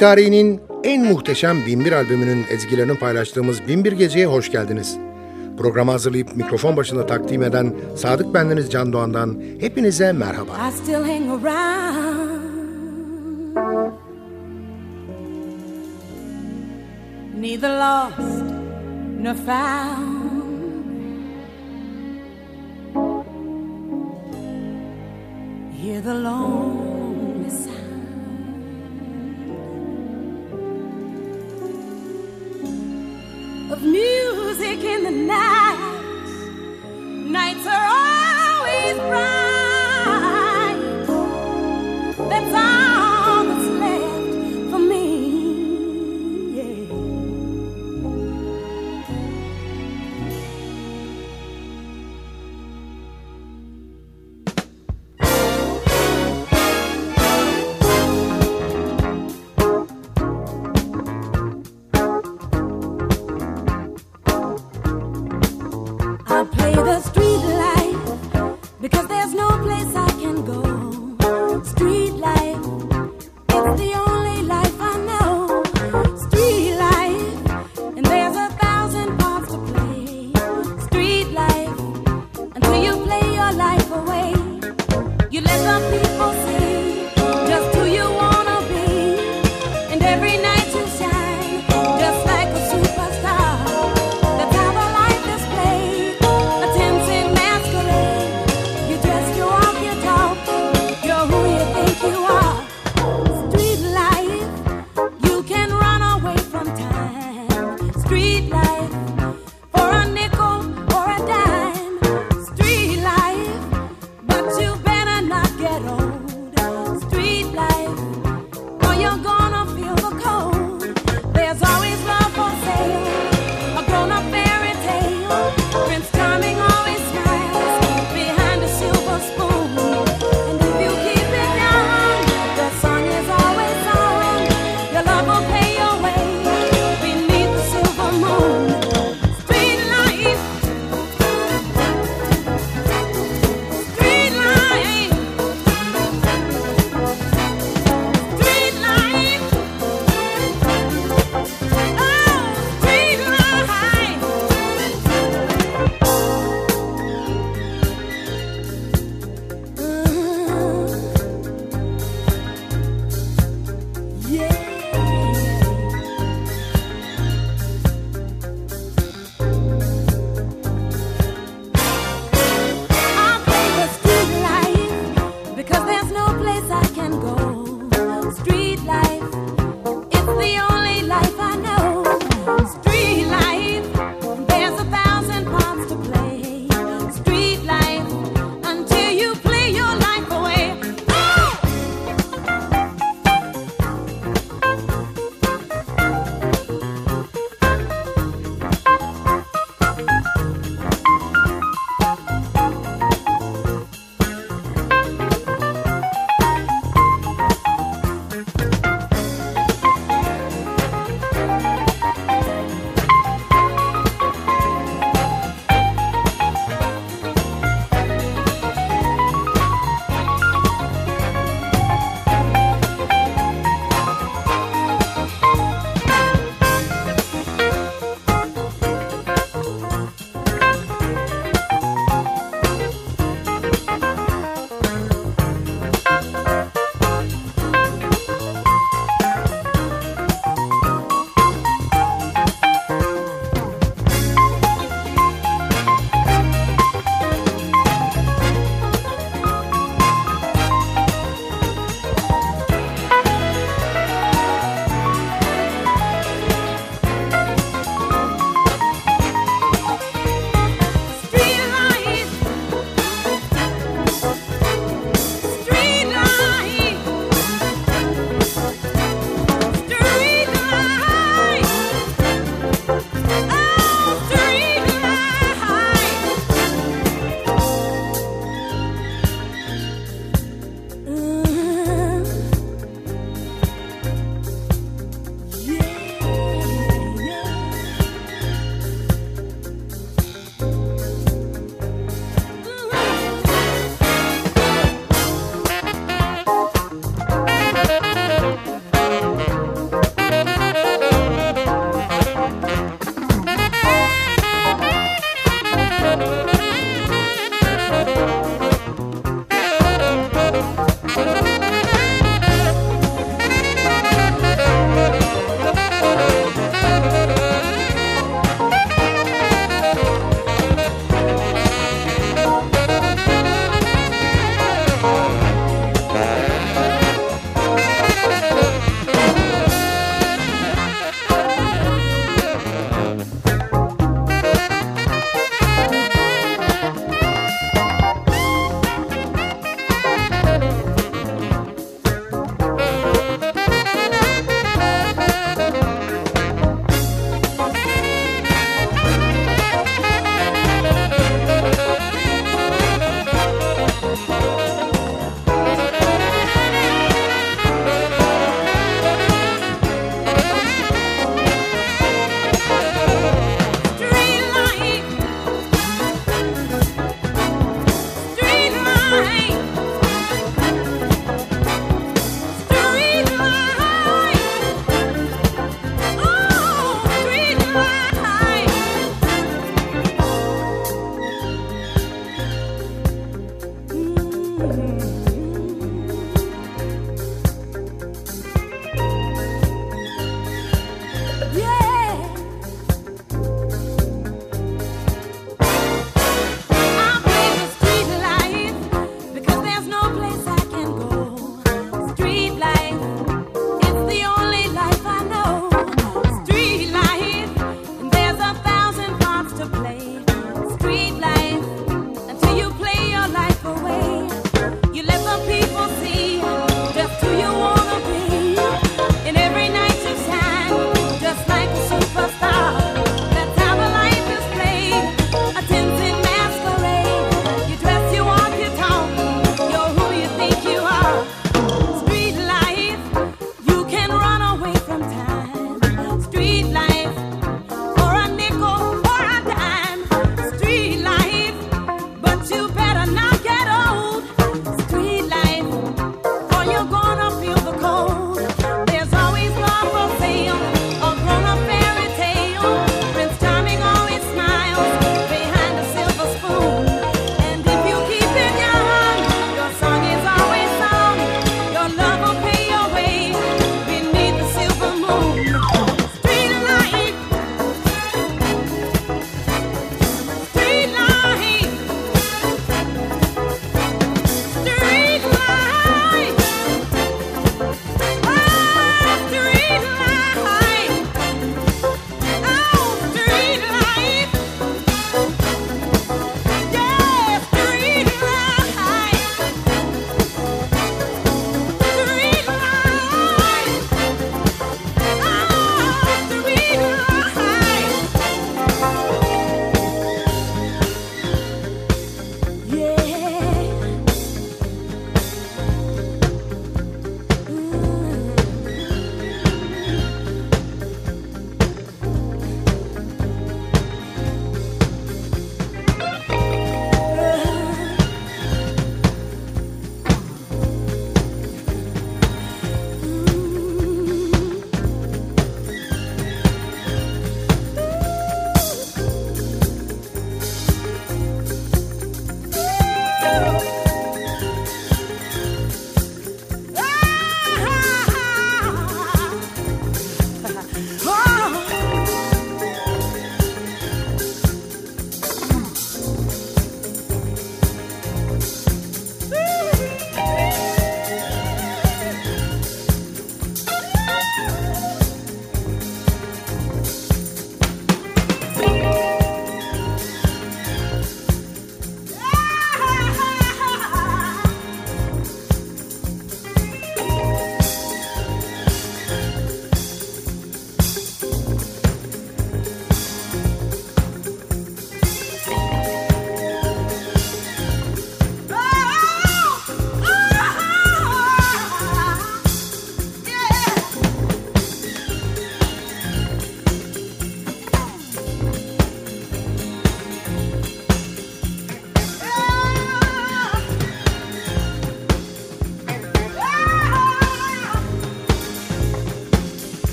Müzik tarihinin en muhteşem Binbir albümünün ezgilerini paylaştığımız Binbir Gece'ye hoş geldiniz. Programı hazırlayıp mikrofon başında takdim eden Sadık Bendeniz Can Doğan'dan hepinize merhaba. I still hang. Neither lost nor found. Hear the lonely music in the night.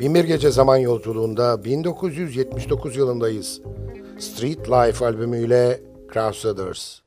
Binbir Gece Zaman Yolculuğunda 1979 yılındayız. Street Life albümüyle Crusaders.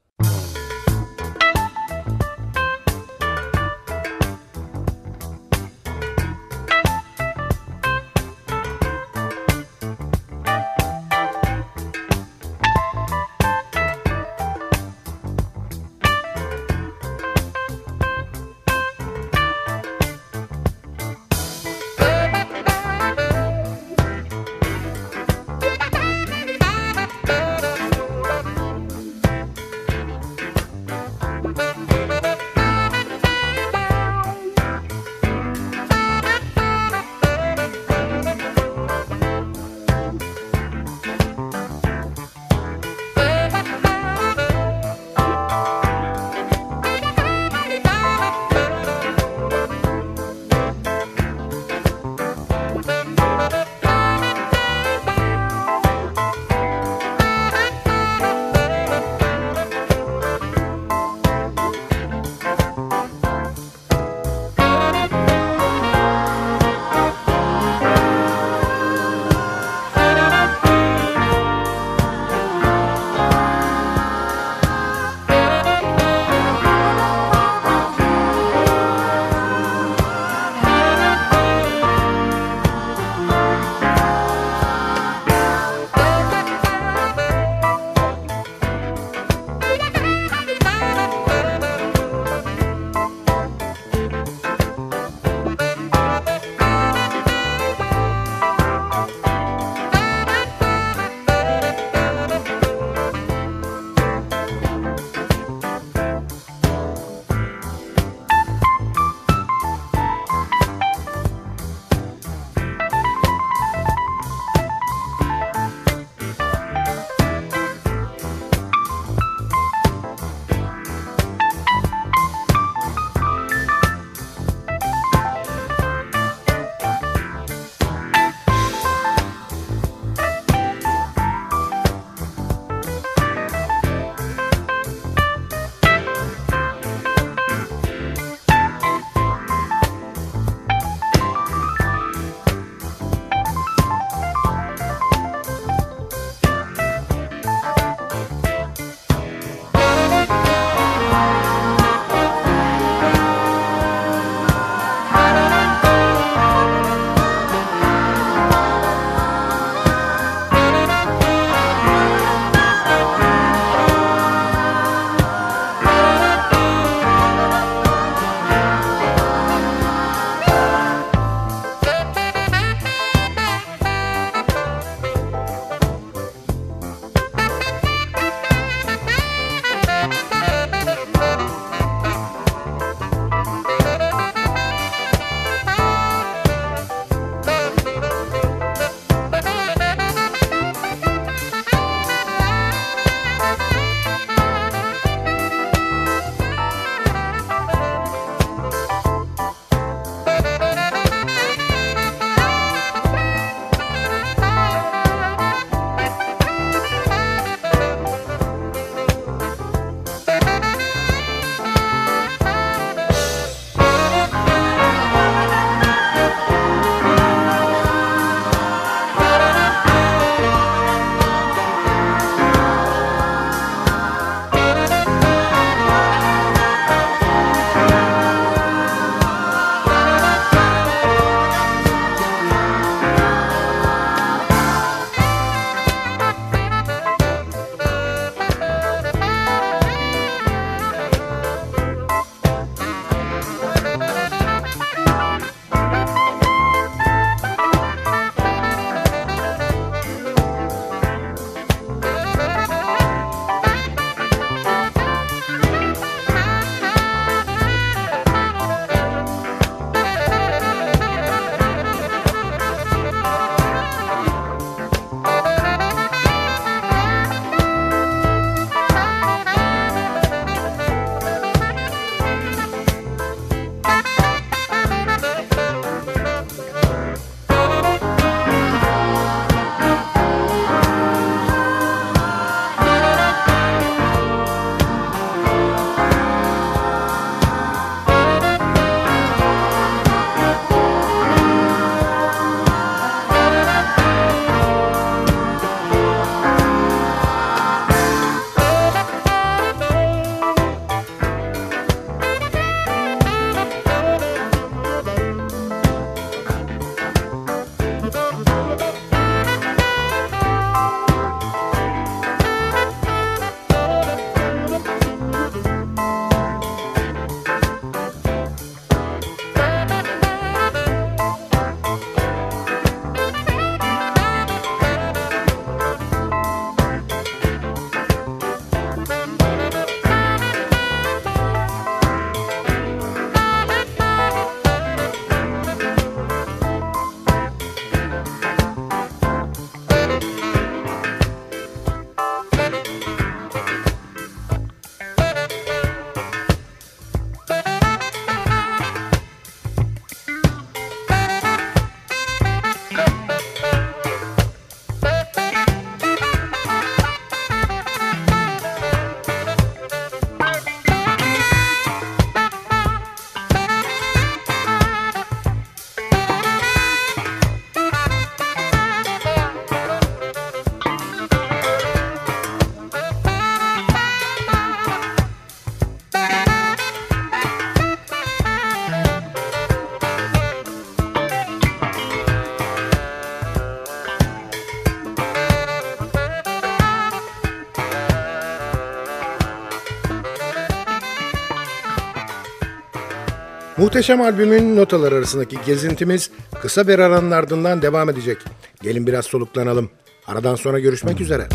Muhteşem albümün notalar arasındaki gezintimiz kısa bir aranın ardından devam edecek. Gelin biraz soluklanalım. Aradan sonra görüşmek üzere.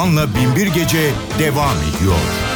Doğan'la Binbir Gece devam ediyor.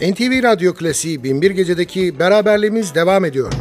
NTV Radyo Klasiği Binbir Gece'deki beraberliğimiz devam ediyor.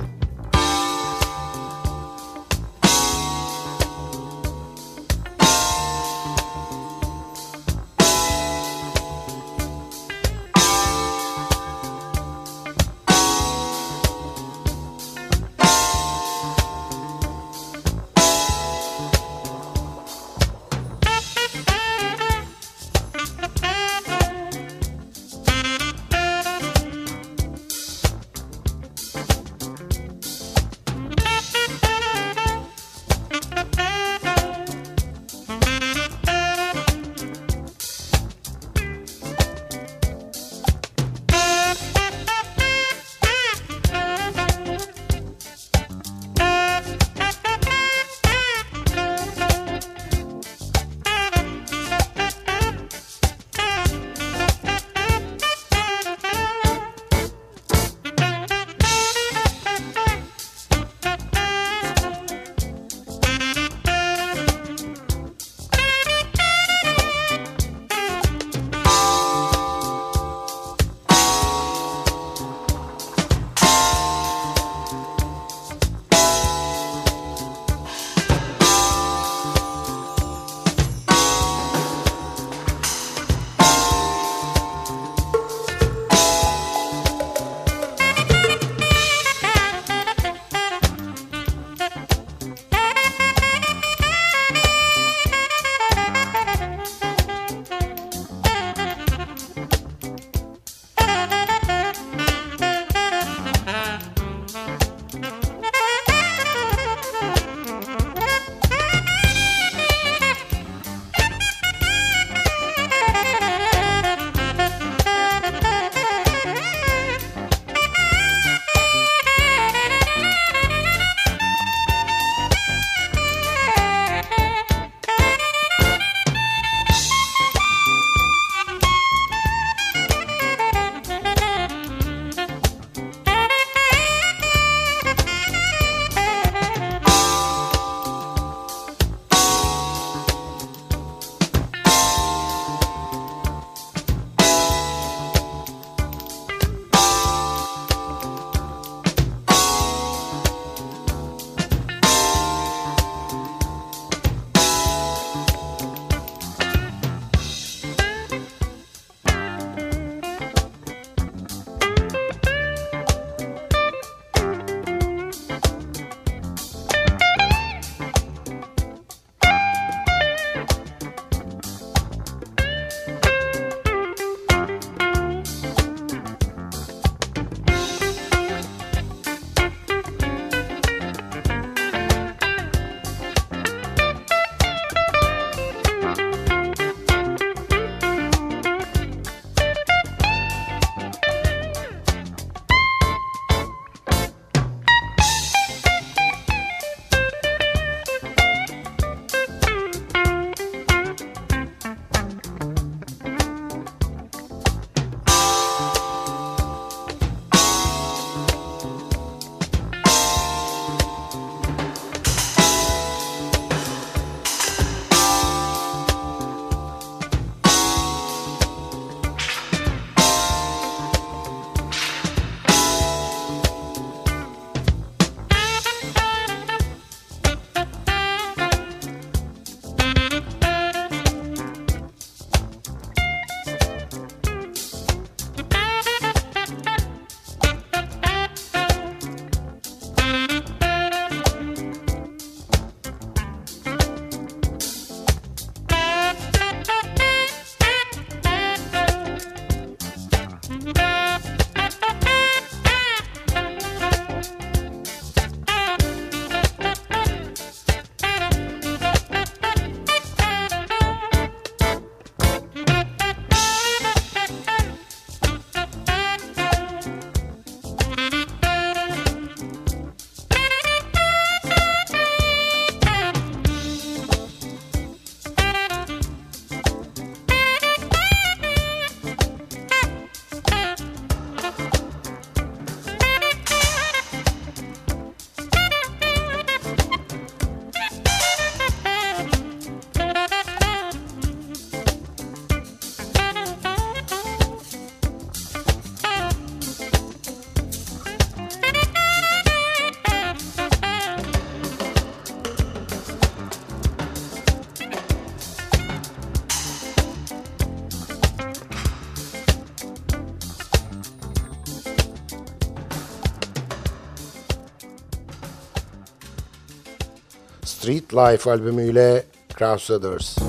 Street Life albümüyle Crusaders.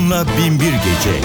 Doğan'la Binbir Gece.